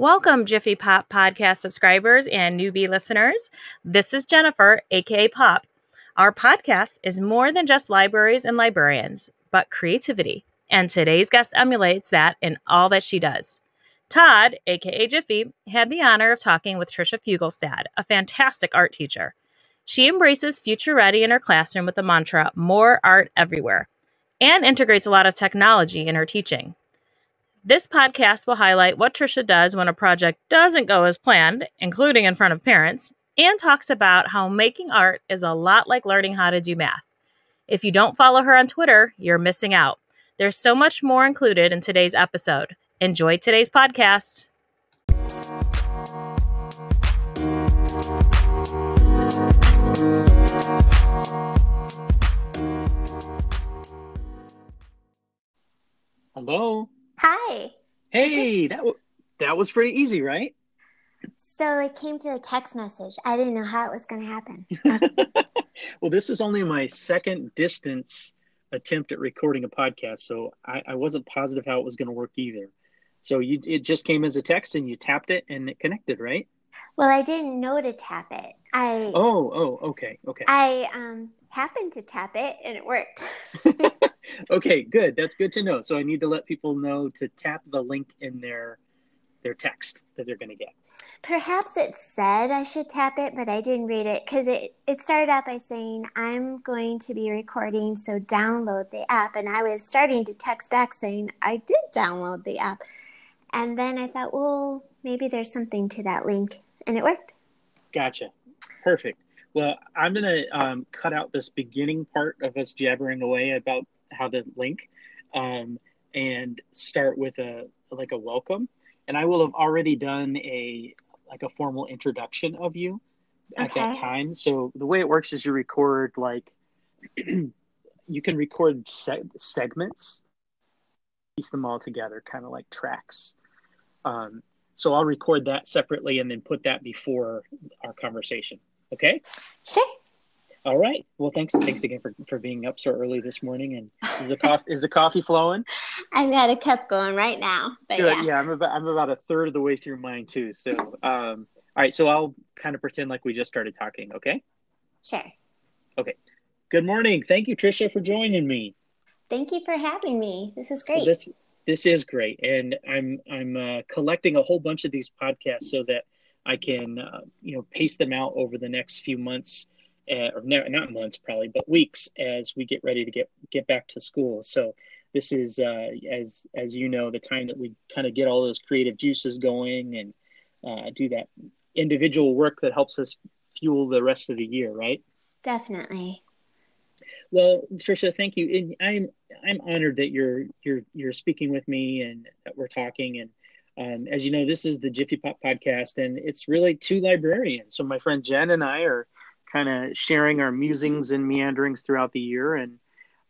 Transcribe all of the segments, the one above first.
Welcome, Jiffy Pop podcast subscribers and newbie listeners. This is Jennifer, aka Pop. Our podcast is more than just libraries and librarians, but creativity. And today's guest emulates that in all that she does. Todd, aka Jiffy, had the honor of talking with Tricia Fuglestad, a fantastic art teacher. She embraces future ready in her classroom with the mantra, more art everywhere, and integrates a lot of technology in her teaching. This podcast will highlight what Tricia does when a project doesn't go as planned, including in front of parents, and talks about how making art is a lot like learning how to do math. If you don't follow her on Twitter, you're missing out. There's so much more included in today's episode. Enjoy today's podcast. Hello. Hi. Hey, that w- that was pretty easy, right? So it came through a text message. I didn't know how it was going to happen. well, this is only my second distance attempt at recording a podcast, so I, I wasn't positive how it was going to work either. So you it just came as a text and you tapped it and it connected, right? Well, I didn't know to tap it. I Oh, oh, okay, okay. I um happened to tap it and it worked. okay, good. That's good to know. So I need to let people know to tap the link in their their text that they're going to get. Perhaps it said I should tap it, but I didn't read it because it, it started out by saying, I'm going to be recording, so download the app. And I was starting to text back saying, I did download the app. And then I thought, well, maybe there's something to that link. And it worked. Gotcha. Perfect. Well, I'm going to um, cut out this beginning part of us jabbering away about how to link um, and start with a like a welcome. And I will have already done a like a formal introduction of you at Okay. that time. So the way it works is you record like you can record seg- segments, piece them all together, kind of like tracks. Um, so I'll record that separately and then put that before our conversation. Okay. Sure. All right. Well, thanks. Thanks again for, for being up so early this morning. And is the coffee is the coffee flowing? I've got a cup going right now. But yeah. Yeah, I'm about I'm about a third of the way through mine too. So, um, all right. So I'll kind of pretend like we just started talking. Okay. Sure. Okay. Good morning. Thank you, Tricia, for joining me. Thank you for having me. This is So great. this this is great, and I'm I'm uh, collecting a whole bunch of these podcasts so that I can uh, you know pace them out over the next few months, uh, or not not months probably, but weeks as we get ready to get get back to school. So this is uh, as as you know the time that we kind of get all those creative juices going and uh, do that individual work that helps us fuel the rest of the year, right? Definitely. Well, Tricia, thank you. And I'm I'm honored that you're you're you're speaking with me and that we're talking. And um, as you know, this is the Jiffy Pop podcast, and it's really two librarians. So my friend Jen and I are kind of sharing our musings and meanderings throughout the year. And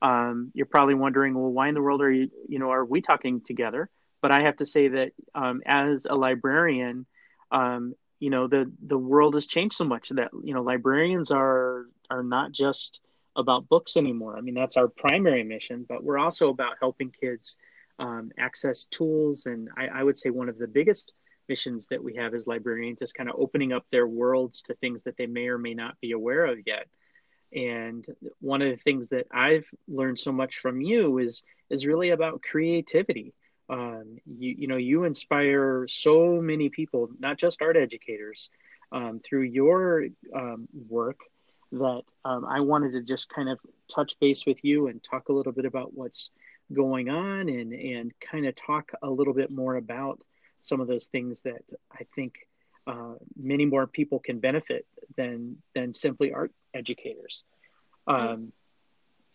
um, you're probably wondering, well, why in the world are you you know are we talking together? But I have to say that um, as a librarian, um, you know the the world has changed so much that you know librarians are are not just about books anymore. I mean, that's our primary mission, but we're also about helping kids um, access tools. And I, I would say one of the biggest missions that we have as librarians is kind of opening up their worlds to things that they may or may not be aware of yet. And one of the things that I've learned so much from you is is really about creativity. Um, you you know you inspire so many people, not just art educators, um, through your um, work that um, I wanted to just kind of touch base with you and talk a little bit about what's going on and and kind of talk a little bit more about some of those things that I think uh, many more people can benefit than than simply art educators. Um,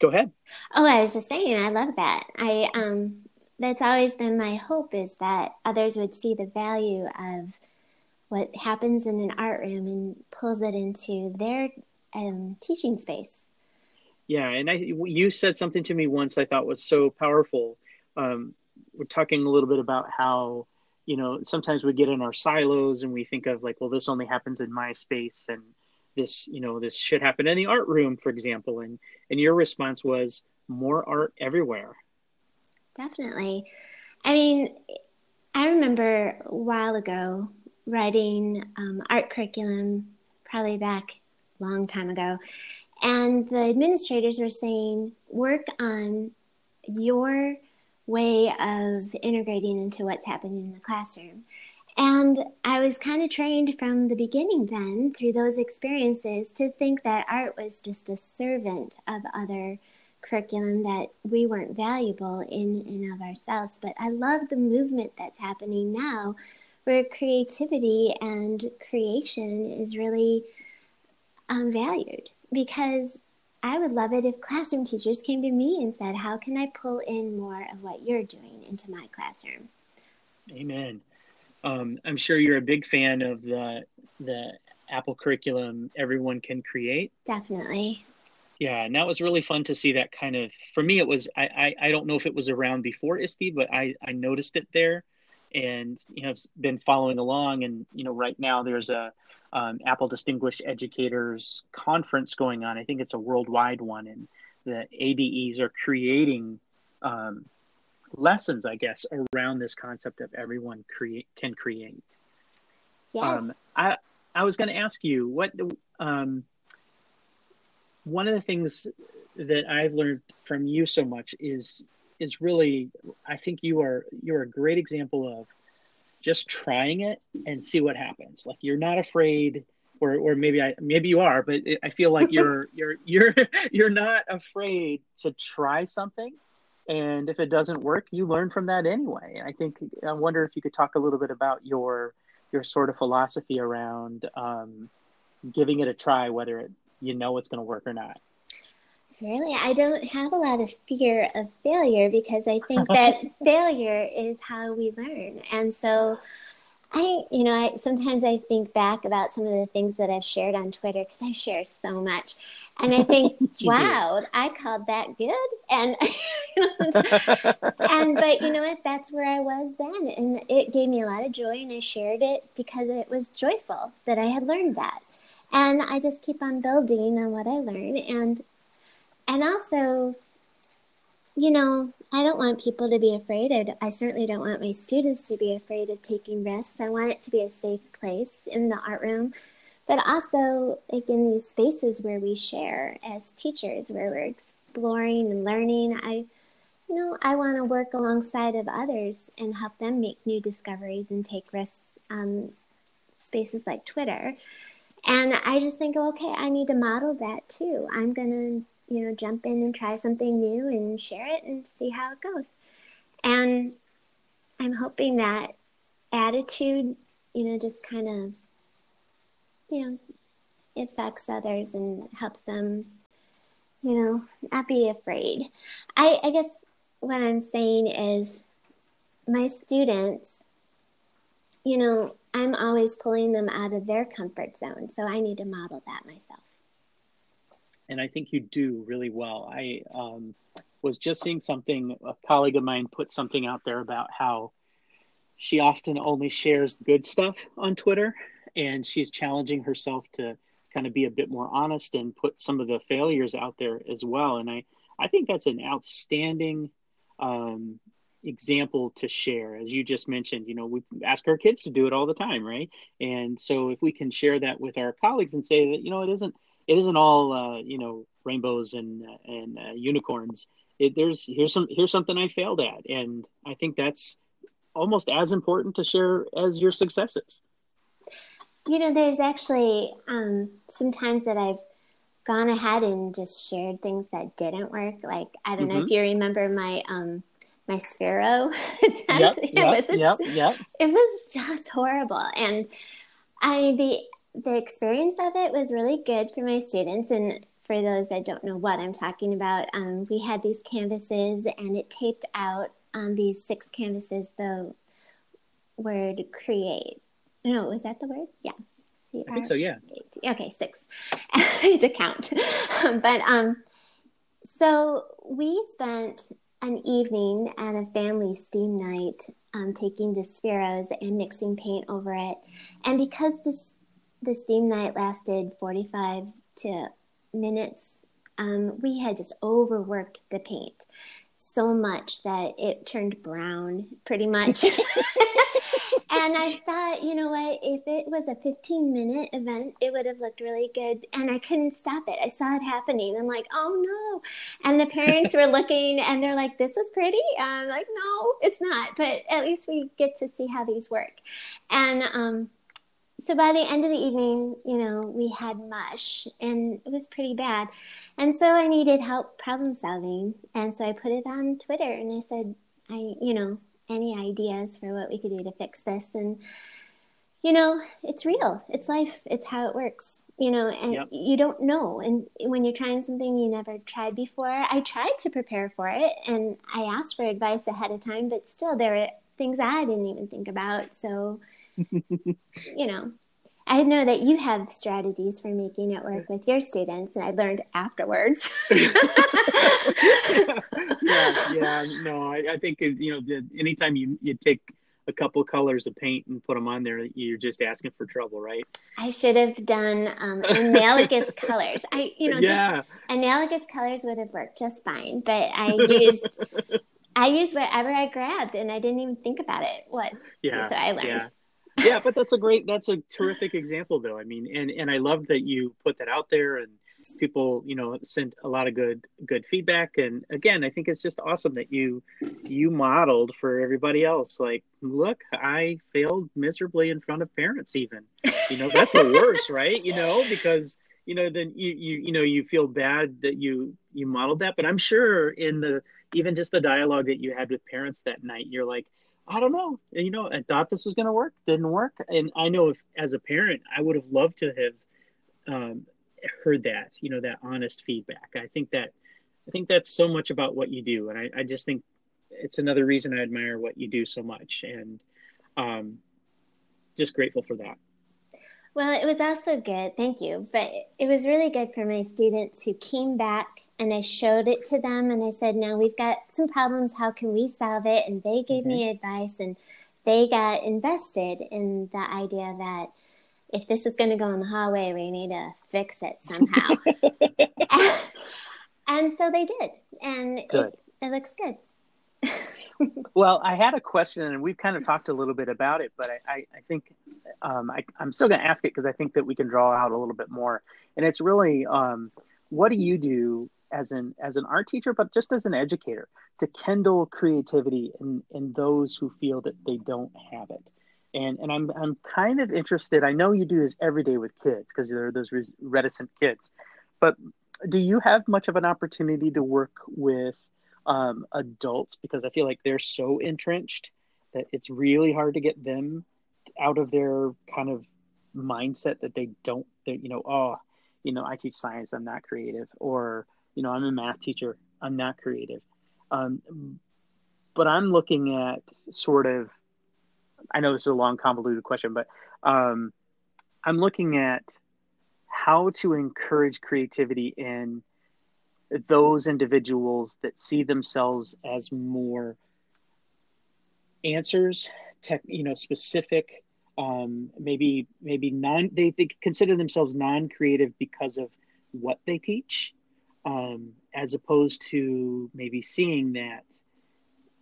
go ahead. Oh, I was just saying, I love that. I um, that's always been my hope is that others would see the value of what happens in an art room and pulls it into their um, teaching space. Yeah, and I you said something to me once I thought was so powerful. Um, we're talking a little bit about how you know sometimes we get in our silos and we think of like, well, this only happens in my space, and this you know this should happen in the art room, for example. And and your response was more art everywhere. Definitely. I mean, I remember a while ago writing um, art curriculum, probably back a long time ago, and the administrators were saying, work on your way of integrating into what's happening in the classroom. And I was kind of trained from the beginning then through those experiences to think that art was just a servant of other curriculum that we weren't valuable in and of ourselves. But I love the movement that's happening now where creativity and creation is really um, valued because I would love it if classroom teachers came to me and said, How can I pull in more of what you're doing into my classroom? Amen. Um, I'm sure you're a big fan of the the Apple curriculum everyone can create. Definitely. Yeah, and that was really fun to see that kind of for me it was I, I, I don't know if it was around before ISTE, but I, I noticed it there and you know been following along and you know right now there's a um, Apple Distinguished Educators Conference going on. I think it's a worldwide one, and the ADEs are creating um, lessons, I guess, around this concept of everyone create can create. Yes. Um, I I was going to ask you what um, one of the things that I've learned from you so much is is really I think you are you're a great example of just trying it and see what happens. Like you're not afraid, or or maybe I maybe you are, but it, I feel like you're you're you're you're not afraid to try something. And if it doesn't work, you learn from that anyway. I think I wonder if you could talk a little bit about your your sort of philosophy around um, giving it a try, whether it, you know it's going to work or not. Really, I don't have a lot of fear of failure because I think that failure is how we learn. And so I, you know, I sometimes I think back about some of the things that I've shared on Twitter because I share so much. And I think, wow, do. I called that good. And you know, and but you know what? That's where I was then, and it gave me a lot of joy, and I shared it because it was joyful that I had learned that. And I just keep on building on what I learned, and and also, you know, I don't want people to be afraid. I, I certainly don't want my students to be afraid of taking risks. I want it to be a safe place in the art room, but also like in these spaces where we share as teachers, where we're exploring and learning. I, you know, I want to work alongside of others and help them make new discoveries and take risks. Um, spaces like Twitter. And I just think, okay, I need to model that too. I'm going you know, jump in and try something new and share it and see how it goes. And I'm hoping that attitude, you know, just kind of, you know, affects others and helps them, you know, not be afraid. I, I guess what I'm saying is my students, you know, I'm always pulling them out of their comfort zone. So I need to model that myself and I think you do really well. I um, was just seeing something, a colleague of mine put something out there about how she often only shares good stuff on Twitter, and she's challenging herself to kind of be a bit more honest and put some of the failures out there as well. And I, I think that's an outstanding um, example to share. As you just mentioned, you know, we ask our kids to do it all the time, right? And so if we can share that with our colleagues and say that, you know, it isn't it isn't all uh, you know rainbows and and uh, unicorns. It, there's here's some here's something I failed at, and I think that's almost as important to share as your successes. You know, there's actually um, sometimes that I've gone ahead and just shared things that didn't work. Like I don't mm-hmm. know if you remember my um, my Sphero attempt. Yep, it yep, was yep, yep. it was just horrible, and I the the experience of it was really good for my students. And for those that don't know what I'm talking about, um, we had these canvases and it taped out on these six canvases the word create. No, was that the word? Yeah. C-R- I think so, yeah. Okay, six. To count. but um, so we spent an evening at a family steam night um, taking the spheros and mixing paint over it. And because this the steam night lasted 45 to minutes. Um, we had just overworked the paint. so much that it turned brown pretty much. and I thought, you know what, if it was a 15 minute event, it would have looked really good. And I couldn't stop it. I saw it happening. I'm like, oh no. And the parents were looking and they're like, this is pretty. And I'm like, no, it's not. But at least we get to see how these work. And, um, so by the end of the evening, you know, we had mush and it was pretty bad. And so I needed help problem solving. And so I put it on Twitter and I said, I, you know, any ideas for what we could do to fix this? And, you know, it's real. It's life. It's how it works, you know, and yep. you don't know. And when you're trying something you never tried before, I tried to prepare for it and I asked for advice ahead of time, but still there were things I didn't even think about. So, you know, I know that you have strategies for making it work with your students, and I learned afterwards. yeah, yeah, no, I, I think you know, anytime you you take a couple colors of paint and put them on there, you're just asking for trouble, right? I should have done um, analogous colors. I, you know, yeah. analogous colors would have worked just fine, but I used I used whatever I grabbed, and I didn't even think about it. What? Yeah. So I learned. Yeah yeah, but that's a great, that's a terrific example, though. I mean, and and I love that you put that out there, and people, you know, sent a lot of good good feedback. And again, I think it's just awesome that you you modeled for everybody else. Like, look, I failed miserably in front of parents. Even, you know, that's the worst, right? You know, because you know then you you you know you feel bad that you you modeled that but i'm sure in the even just the dialogue that you had with parents that night you're like I don't know. You know, I thought this was going to work, didn't work, and I know if as a parent, I would have loved to have um, heard that. You know, that honest feedback. I think that I think that's so much about what you do, and I, I just think it's another reason I admire what you do so much, and um, just grateful for that. Well, it was also good, thank you. But it was really good for my students who came back and I showed it to them and I said, now we've got some problems. How can we solve it? And they gave mm-hmm. me advice and they got invested in the idea that if this is going to go in the hallway, we need to fix it somehow. and, and, so they did. And it, it looks good. well, I had a question, and we've kind of talked a little bit about it, but I, I, I think um, I, am still going to ask it because I think that we can draw out a little bit more. And it's really, um, what do you do as an as an art teacher, but just as an educator, to kindle creativity in in those who feel that they don't have it. And and I'm I'm kind of interested. I know you do this every day with kids because there are those reticent kids, but do you have much of an opportunity to work with um, adults because I feel like they're so entrenched that it's really hard to get them out of their kind of mindset that they don't, you know, oh, you know, I teach science, I'm not creative, or you know, I'm a math teacher. I'm not creative. Um, but I'm looking at sort of, I know this is a long, convoluted question, but um, I'm looking at how to encourage creativity in those individuals that see themselves as more answers, tech, you know, specific, um, maybe maybe non. They, they consider themselves non-creative because of what they teach um, as opposed to maybe seeing that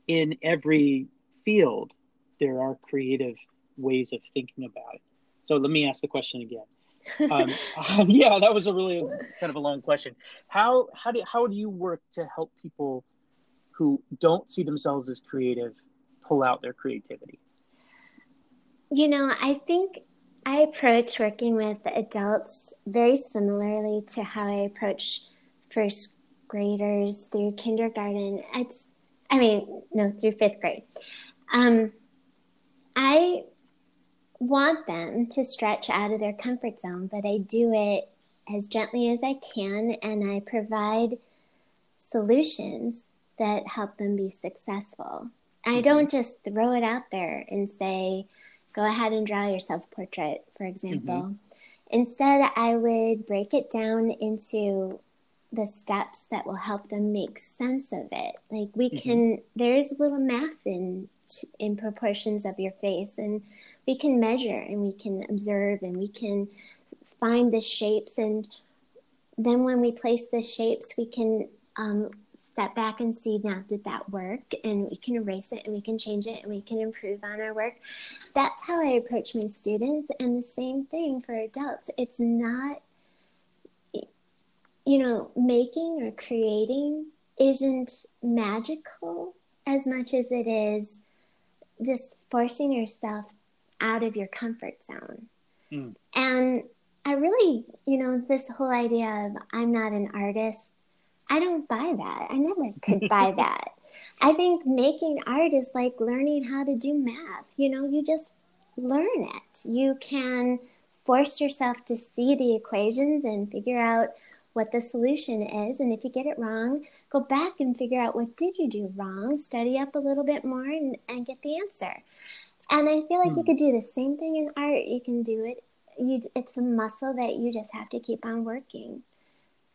in every field there are creative ways of thinking about it. So let me ask the question again. um, yeah, that was a really kind of a long question. How how do how do you work to help people who don't see themselves as creative pull out their creativity? You know, I think I approach working with adults very similarly to how I approach first graders through kindergarten. It's, I mean, no, through fifth grade. Um, I want them to stretch out of their comfort zone, but I do it as gently as I can and I provide solutions that help them be successful. I mm-hmm. don't just throw it out there and say, go ahead and draw your self portrait, for example. Mm-hmm. Instead, I would break it down into the steps that will help them make sense of it. Like we mm-hmm. can, there is a little math in in proportions of your face, and we can measure and we can observe and we can find the shapes, and then when we place the shapes, we can um, step back and see now did that work and we can erase it and we can change it and we can improve on our work that's how i approach my students and the same thing for adults it's not you know making or creating isn't magical as much as it is just forcing yourself out of your comfort zone mm. and i really you know this whole idea of i'm not an artist I don't buy that. I never could buy that. I think making art is like learning how to do math. You know, you just learn it. You can force yourself to see the equations and figure out what the solution is. And if you get it wrong, go back and figure out what did you do wrong, study up a little bit more and, and get the answer. And I feel like hmm. you could do the same thing in art. You can do it. You, it's a muscle that you just have to keep on working.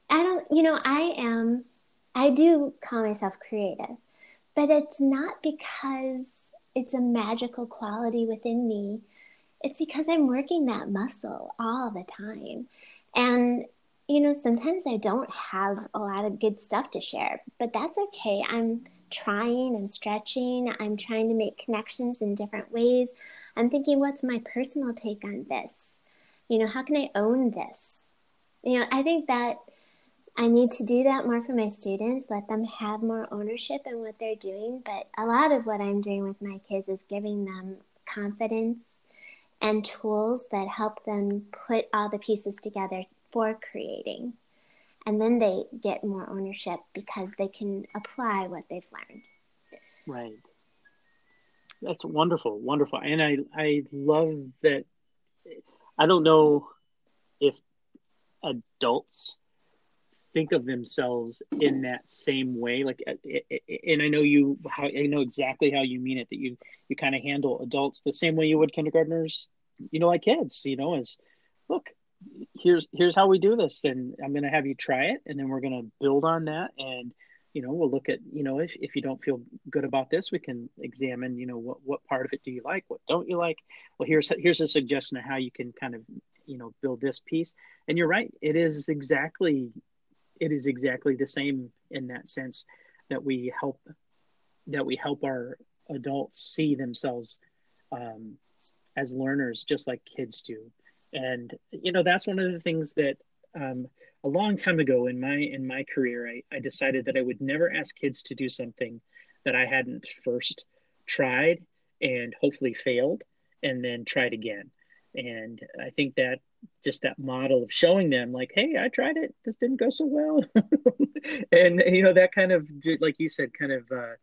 I don't, you know, I am, I do call myself creative, but it's not because it's a magical quality within me. It's because I'm working that muscle all the time. And, you know, sometimes I don't have a lot of good stuff to share, but that's okay. I'm trying and stretching. I'm trying to make connections in different ways. I'm thinking, what's my personal take on this? You know, how can I own this? You know, I think that I need to do that more for my students, let them have more ownership in what they're doing. But a lot of what I'm doing with my kids is giving them confidence and tools that help them put all the pieces together for creating. And then they get more ownership because they can apply what they've learned. Right. That's wonderful, wonderful. And I, I love that. I don't know if adults think of themselves in that same way like uh, and i know you how i know exactly how you mean it that you you kind of handle adults the same way you would kindergartners you know like kids you know as look here's here's how we do this. And i'm going to have you try it and then we're going to build on that. And you know we'll look at you know if, if you don't feel good about this we can examine you know what, what part of it do you like what don't you like. Well here's here's a suggestion of how you can kind of you know build this piece. And you're right it is exactly it is exactly the same in that sense that we help that we help our adults see themselves um, as learners just like kids do and you know that's one of the things that um, a long time ago in my in my career I, I decided that i would never ask kids to do something that i hadn't first tried and hopefully failed and then tried again. And i think that just that model of showing them like hey i tried it. This didn't go so well. And you know that kind of like you said kind of uh,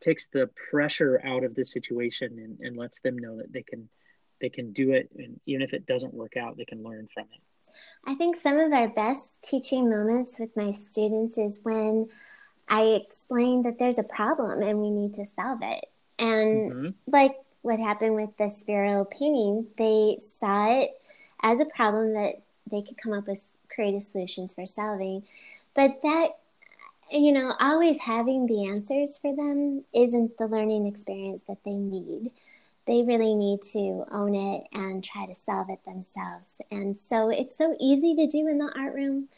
takes the pressure out of the situation and, and lets them know that they can they can do it and even if it doesn't work out they can learn from it i think some of our best teaching moments with my students is when i explain that there's a problem and we need to solve it and mm-hmm. like what happened with the Sphero painting they saw it as a problem that they could come up with creative solutions for solving. But that, you know, always having the answers for them isn't the learning experience that they need. They really need to own it and try to solve it themselves. And so it's so easy to do in the art room,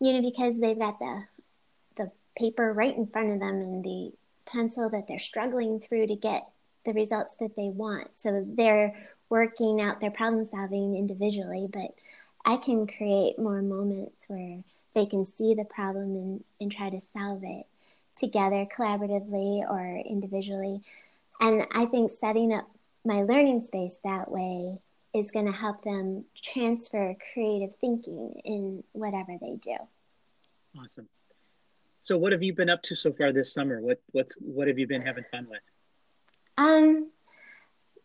you know, because they've got the the paper right in front of them and the pencil that they're struggling through to get the results that they want. So they're working out their problem solving individually, but I can create more moments where they can see the problem and, and try to solve it together collaboratively or individually. And I think setting up my learning space that way is going to help them transfer creative thinking in whatever they do. Awesome. So what have you been up to so far this summer? What what's what have you been having fun with? Um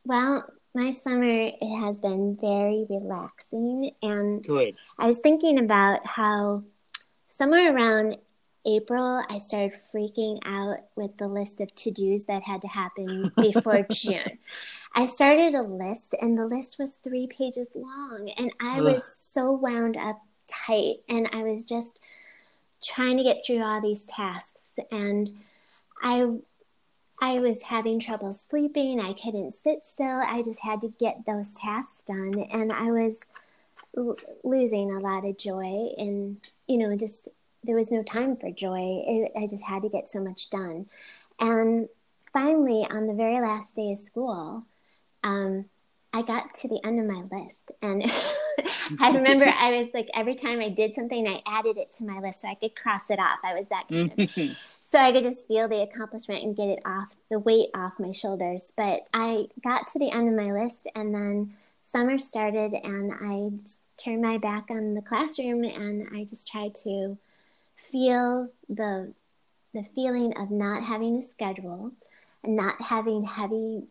well, my summer it has been very relaxing and Good. I was thinking about how somewhere around April I started freaking out with the list of to-dos that had to happen before June. I started a list and the list was 3 pages long and I Ugh. was so wound up tight and I was just trying to get through all these tasks and I I was having trouble sleeping. I couldn't sit still. I just had to get those tasks done. And I was l- losing a lot of joy and, you know, just there was no time for joy. It, I just had to get so much done. And finally, on the very last day of school, um, I got to the end of my list. And I remember I was like, every time I did something, I added it to my list so I could cross it off. I was that kind of. so I could just feel the accomplishment and get it off, the weight off my shoulders. But I got to the end of my list, and then summer started, and I turned my back on the classroom, and I just tried to feel the the feeling of not having a schedule and not having heavy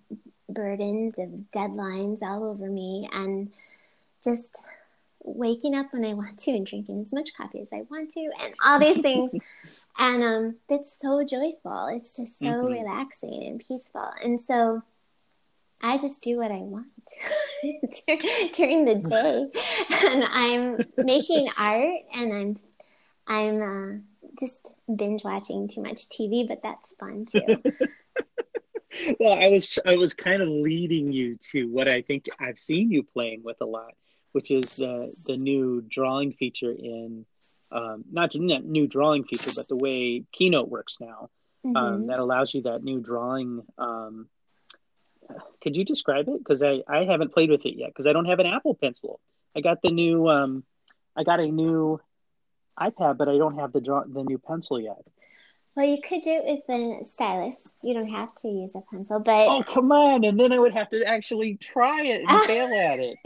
burdens of deadlines all over me and just waking up when I want to and drinking as much coffee as I want to and all these things. and um, it's so joyful. It's just so mm-hmm. relaxing and peaceful. And so I just do what I want during the day. and I'm making art and I'm I'm uh, just binge watching too much TV, but that's fun too. well, I was I was kind of leading you to what I think I've seen you playing with a lot, which is the the new drawing feature in um, not not new drawing feature, but the way Keynote works now. Um, mm-hmm. Um, that allows you that new drawing. Um, could you describe it? Because I I haven't played with it yet because I don't have an Apple Pencil. I got the new um, I got a new iPad, but I don't have the draw the new pencil yet. Well, you could do it with a stylus. You don't have to use a pencil, but oh come on! And then I would have to actually try it and fail at it.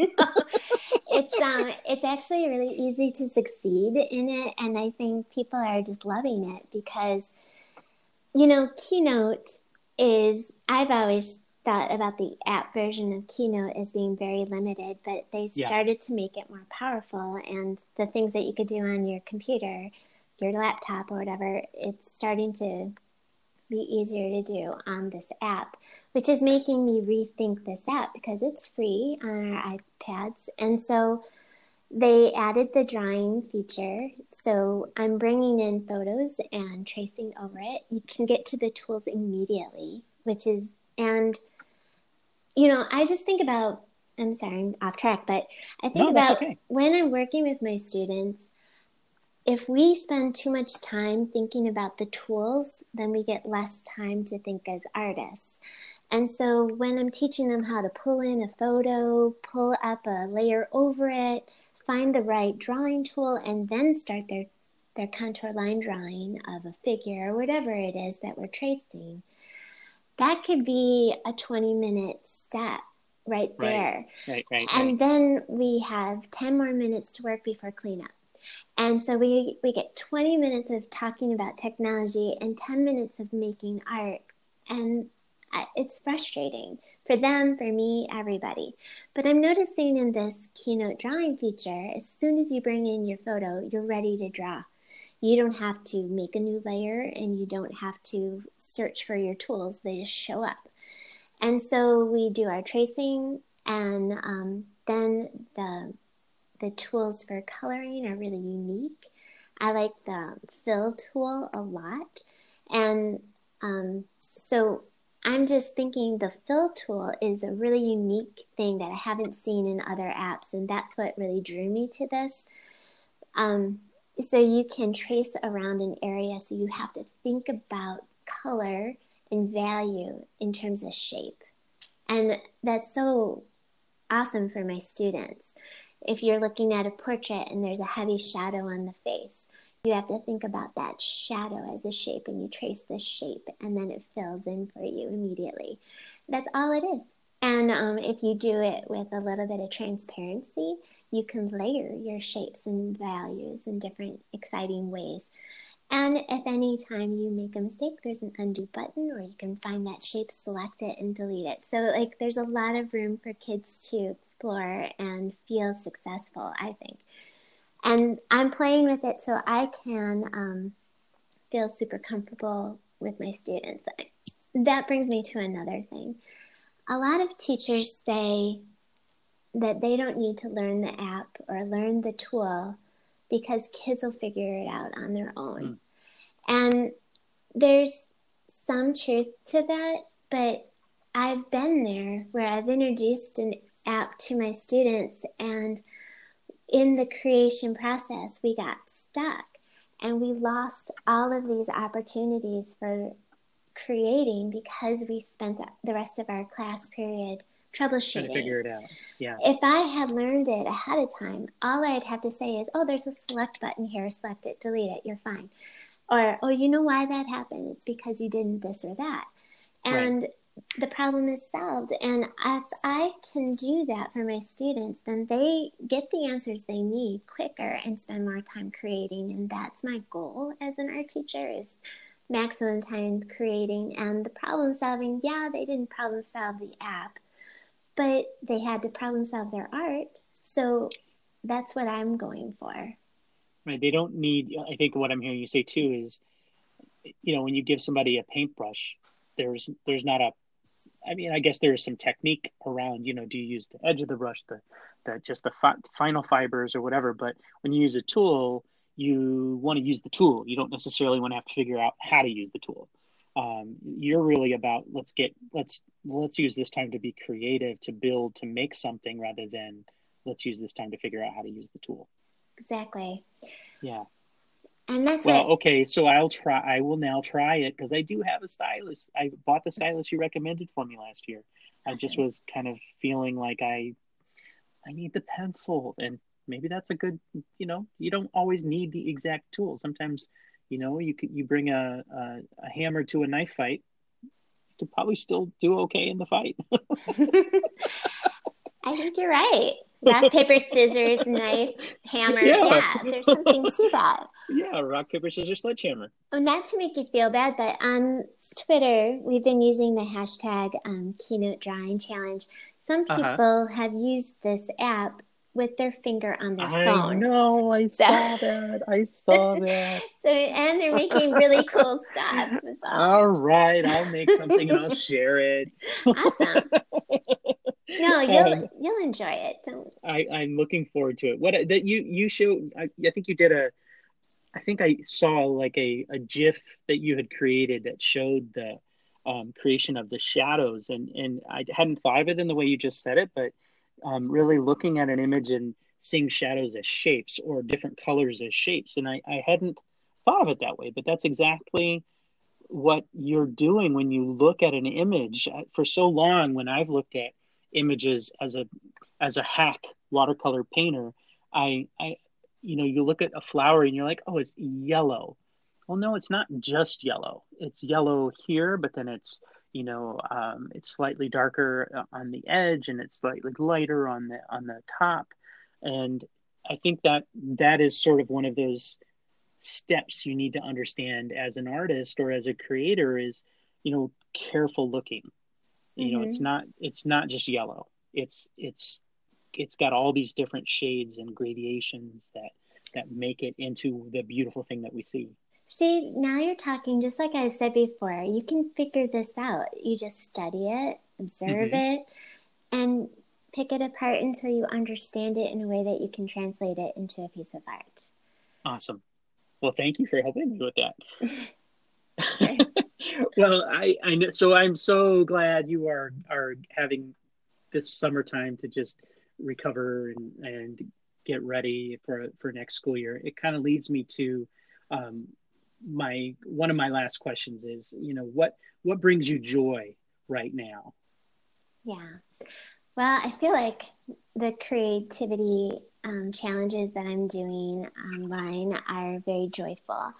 it's um, it's actually really easy to succeed in it, and I think people are just loving it because, you know, Keynote is. I've always thought about the app version of Keynote as being very limited, but they started yeah. to make it more powerful, and the things that you could do on your computer your laptop or whatever, it's starting to be easier to do on this app, which is making me rethink this app because it's free on our iPads. And so they added the drawing feature. So I'm bringing in photos and tracing over it. You can get to the tools immediately, which is, and, you know, I just think about, I'm sorry, I'm off track, but I think no, about okay. when I'm working with my students, if we spend too much time thinking about the tools, then we get less time to think as artists. And so when I'm teaching them how to pull in a photo, pull up a layer over it, find the right drawing tool, and then start their, their contour line drawing of a figure or whatever it is that we're tracing, that could be a 20 minute step right there. Right, right, right. And then we have 10 more minutes to work before cleanup. And so we, we get 20 minutes of talking about technology and 10 minutes of making art. And it's frustrating for them, for me, everybody. But I'm noticing in this Keynote drawing feature, as soon as you bring in your photo, you're ready to draw. You don't have to make a new layer and you don't have to search for your tools, they just show up. And so we do our tracing, and um, then the the tools for coloring are really unique. I like the fill tool a lot. And um, so I'm just thinking the fill tool is a really unique thing that I haven't seen in other apps. And that's what really drew me to this. Um, so you can trace around an area. So you have to think about color and value in terms of shape. And that's so awesome for my students if you're looking at a portrait and there's a heavy shadow on the face, you have to think about that shadow as a shape and you trace the shape and then it fills in for you immediately. That's all it is. And um, if you do it with a little bit of transparency, you can layer your shapes and values in different exciting ways. And if any time you make a mistake, there's an undo button, or you can find that shape, select it, and delete it. So, like, there's a lot of room for kids to explore and feel successful, I think. And I'm playing with it so I can um, feel super comfortable with my students. That brings me to another thing. A lot of teachers say that they don't need to learn the app or learn the tool because kids will figure it out on their own. Mm. And there's some truth to that, but I've been there where I've introduced an app to my students, and in the creation process, we got stuck. And we lost all of these opportunities for creating because we spent the rest of our class period troubleshooting. Trying to figure it out. Yeah. If I had learned it ahead of time, all I'd have to say is, oh, there's a select button here, select it, delete it, you're fine. Or, oh, you know why that happened? It's because you didn't this or that. And right. the problem is solved. And if I can do that for my students, then they get the answers they need quicker and spend more time creating. And that's my goal as an art teacher is maximum time creating and the problem solving. Yeah, they didn't problem solve the app, but they had to problem solve their art. So that's what I'm going for. Right. They don't need, I think what I'm hearing you say too is, you know, when you give somebody a paintbrush, there's, there's not a, I mean, I guess there's some technique around, you know, do you use the edge of the brush, the, the, just the fi- final fibers or whatever. But when you use a tool, you want to use the tool. You don't necessarily want to have to figure out how to use the tool um, you're really about let's get let's let's use this time to be creative to build to make something rather than let's use this time to figure out how to use the tool. Exactly. Yeah. And that's well okay so i'll try i will now try it because i do have a stylus i bought the stylus you recommended for me last year. Awesome. i just was kind of feeling like i i need the pencil and maybe that's a good you know you don't always need the exact tool. Sometimes you know, you could you bring a, a, a hammer to a knife fight, you could probably still do okay in the fight. I think you're right. Rock, paper, scissors, knife, hammer. Yeah. yeah, there's something to that. Yeah, rock, paper, scissors, sledgehammer. Oh, not to make you feel bad, but on Twitter, we've been using the hashtag um, Keynote Drawing Challenge. Some uh-huh. people uh-huh. have used this app with their finger on their I phone. I know, I saw that. I saw that. so and they're making really cool stuff. So. All right, I'll make something and I'll share it. awesome. No, you'll um, you'll enjoy it. Don't. I I'm looking forward to it. What that you you showed? I, I think you did a. I think I saw like a a GIF that you had created that showed the um, creation of the shadows, and and I hadn't thought of it in the way you just said it, but um, really looking at an image and seeing shadows as shapes or different colors as shapes. And I, I hadn't thought of it that way, but that's exactly what you're doing when you look at an image. For so long, when I've looked at images as a as a hack watercolor painter, I I you know you look at a flower and you're like, oh, it's yellow. Well, no, it's not just yellow. It's yellow here, but then it's you know um, it's slightly darker uh, on the edge and it's slightly lighter on the on the top and i think that that is sort of one of those steps you need to understand as an artist or as a creator is you know careful looking mm-hmm. you know it's mm-hmm. not it's not just yellow it's it's it's got all these different shades and gradations that that make it into the beautiful thing that we see See, now you're talking just like I said before. You can figure this out. You just study it, observe mm-hmm. it, and pick it apart until you understand it in a way that you can translate it into a piece of art. Awesome. Well, thank you for helping me with that. well, I, I know, so I'm so glad you are are having this summertime to just recover and, and get ready for for next school year. It kind of leads me to um, my one of my last questions is you know what what brings you joy right now? Yeah. Well i feel like the creativity um, challenges that i'm doing online are very joyful.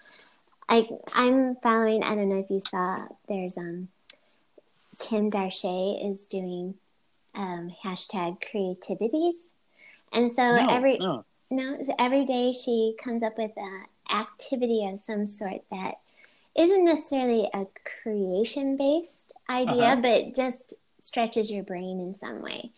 I, i'm following i don't know if you saw there's um kim darche is doing um, hashtag creativities. And so no, every no. no so every day she comes up with a activity of some sort that isn't necessarily a creation based idea, uh-huh. but just stretches your brain in some way.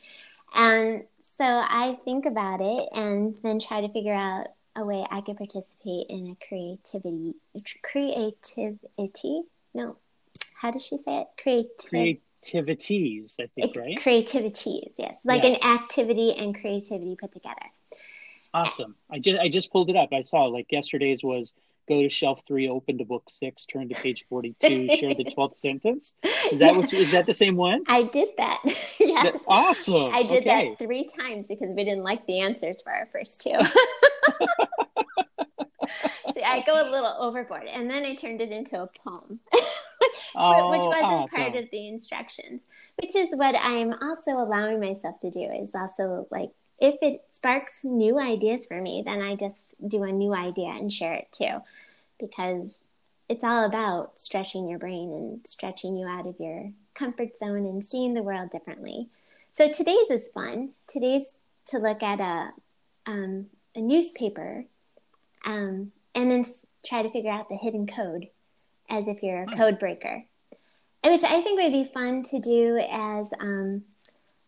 And so I think about it and then try to figure out a way I could participate in a creativity, creativity. No, how does she say it? Creativity. Creativities, I think, it's right? Creativities, yes, like yeah. an activity and creativity put together. Awesome. I just I just pulled it up. I saw like yesterday's was go to shelf three, open to book six, turn to page forty-two, share the twelfth sentence. Is that what? You, is that the same one? I did that. yes. awesome. I did okay. that three times because we didn't like the answers for our first two. See, I go a little overboard, and then I turned it into a poem, Oh, which wasn't awesome. part of the instructions. Which is what I'm also allowing myself to do. Is also like if it sparks new ideas for me, then I just do a new idea and share it too, because it's all about stretching your brain and stretching you out of your comfort zone and seeing the world differently. So today's is fun. Today's to look at a um, a newspaper um, and then try to figure out the hidden code as if you're a code breaker, which I think would be fun to do as um,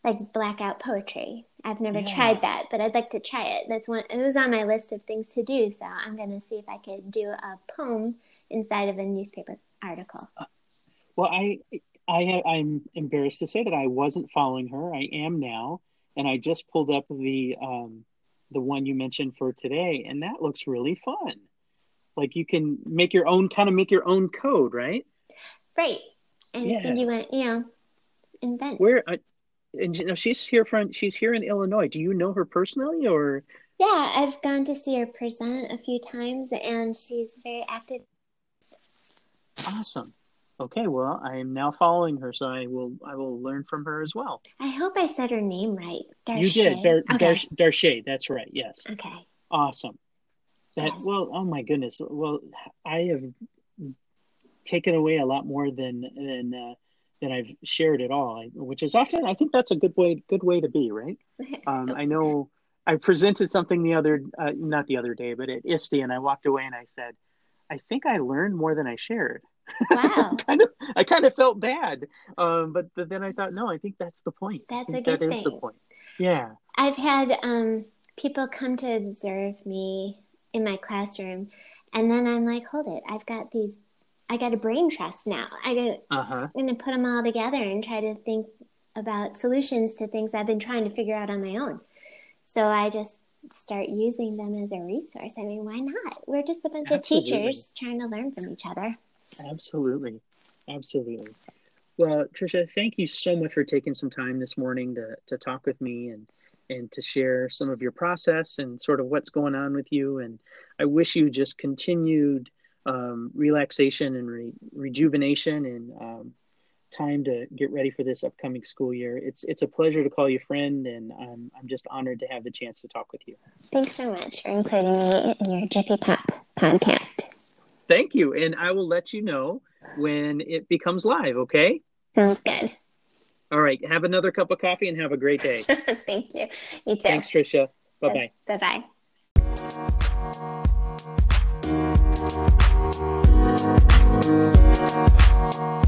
like blackout poetry. I've never Yeah. tried that, but I'd like to try it. That's one. It was on my list of things to do, so I'm going to see if I could do a poem inside of a newspaper article. Well, I, I, I'm embarrassed to say that I wasn't following her. I am now, and I just pulled up the, um, the one you mentioned for today, and that looks really fun. Like you can make your own, kind of make your own code, right? Right, and, Yeah. you want you know invent. Where, and you know, she's here from, she's here in Illinois. Do you know her personally, or? Yeah, I've gone to see her present a few times, and she's very active. Awesome. Okay, well, I am now following her, so I will, I will learn from her as well. I hope I said her name right. You did, Dar- okay. Dar- Darche. That's right. Yes. okay. Awesome. That Yes. well, oh my goodness. Well, I have taken away a lot more than than uh, than I've shared at all, which is often I think that's a good way good way to be, right? Um, I know I presented something the other uh, not the other day, but at ISTE, and I walked away and I said, I think I learned more than I shared. Wow, kind of I kind of felt bad, um, but, then I thought, no, I think that's the point. That's a good that is the point. Yeah. I've had um, people come to observe me in my classroom, and then I'm like, hold it, I've got these, I got a brain trust now. I got, Uh huh. I'm going to put them all together and try to think about solutions to things I've been trying to figure out on my own. So I just start using them as a resource. I mean, why not? We're just a bunch Absolutely. of teachers trying to learn from each other. Absolutely. Absolutely. Well, Tricia, thank you so much for taking some time this morning to, to talk with me and, and to share some of your process and sort of what's going on with you. And I wish you just continued um, relaxation and re- rejuvenation and um, time to get ready for this upcoming school year. It's it's a pleasure to call you friend, and I'm, I'm just honored to have the chance to talk with you. Thanks so much for including me in your Jiffy Pop podcast. Thank you. And I will let you know when it becomes live, okay? Sounds good. All right. Have another cup of coffee and have a great day. Thank you. You too. Thanks, Tricia. Bye bye. Bye bye. Thank you.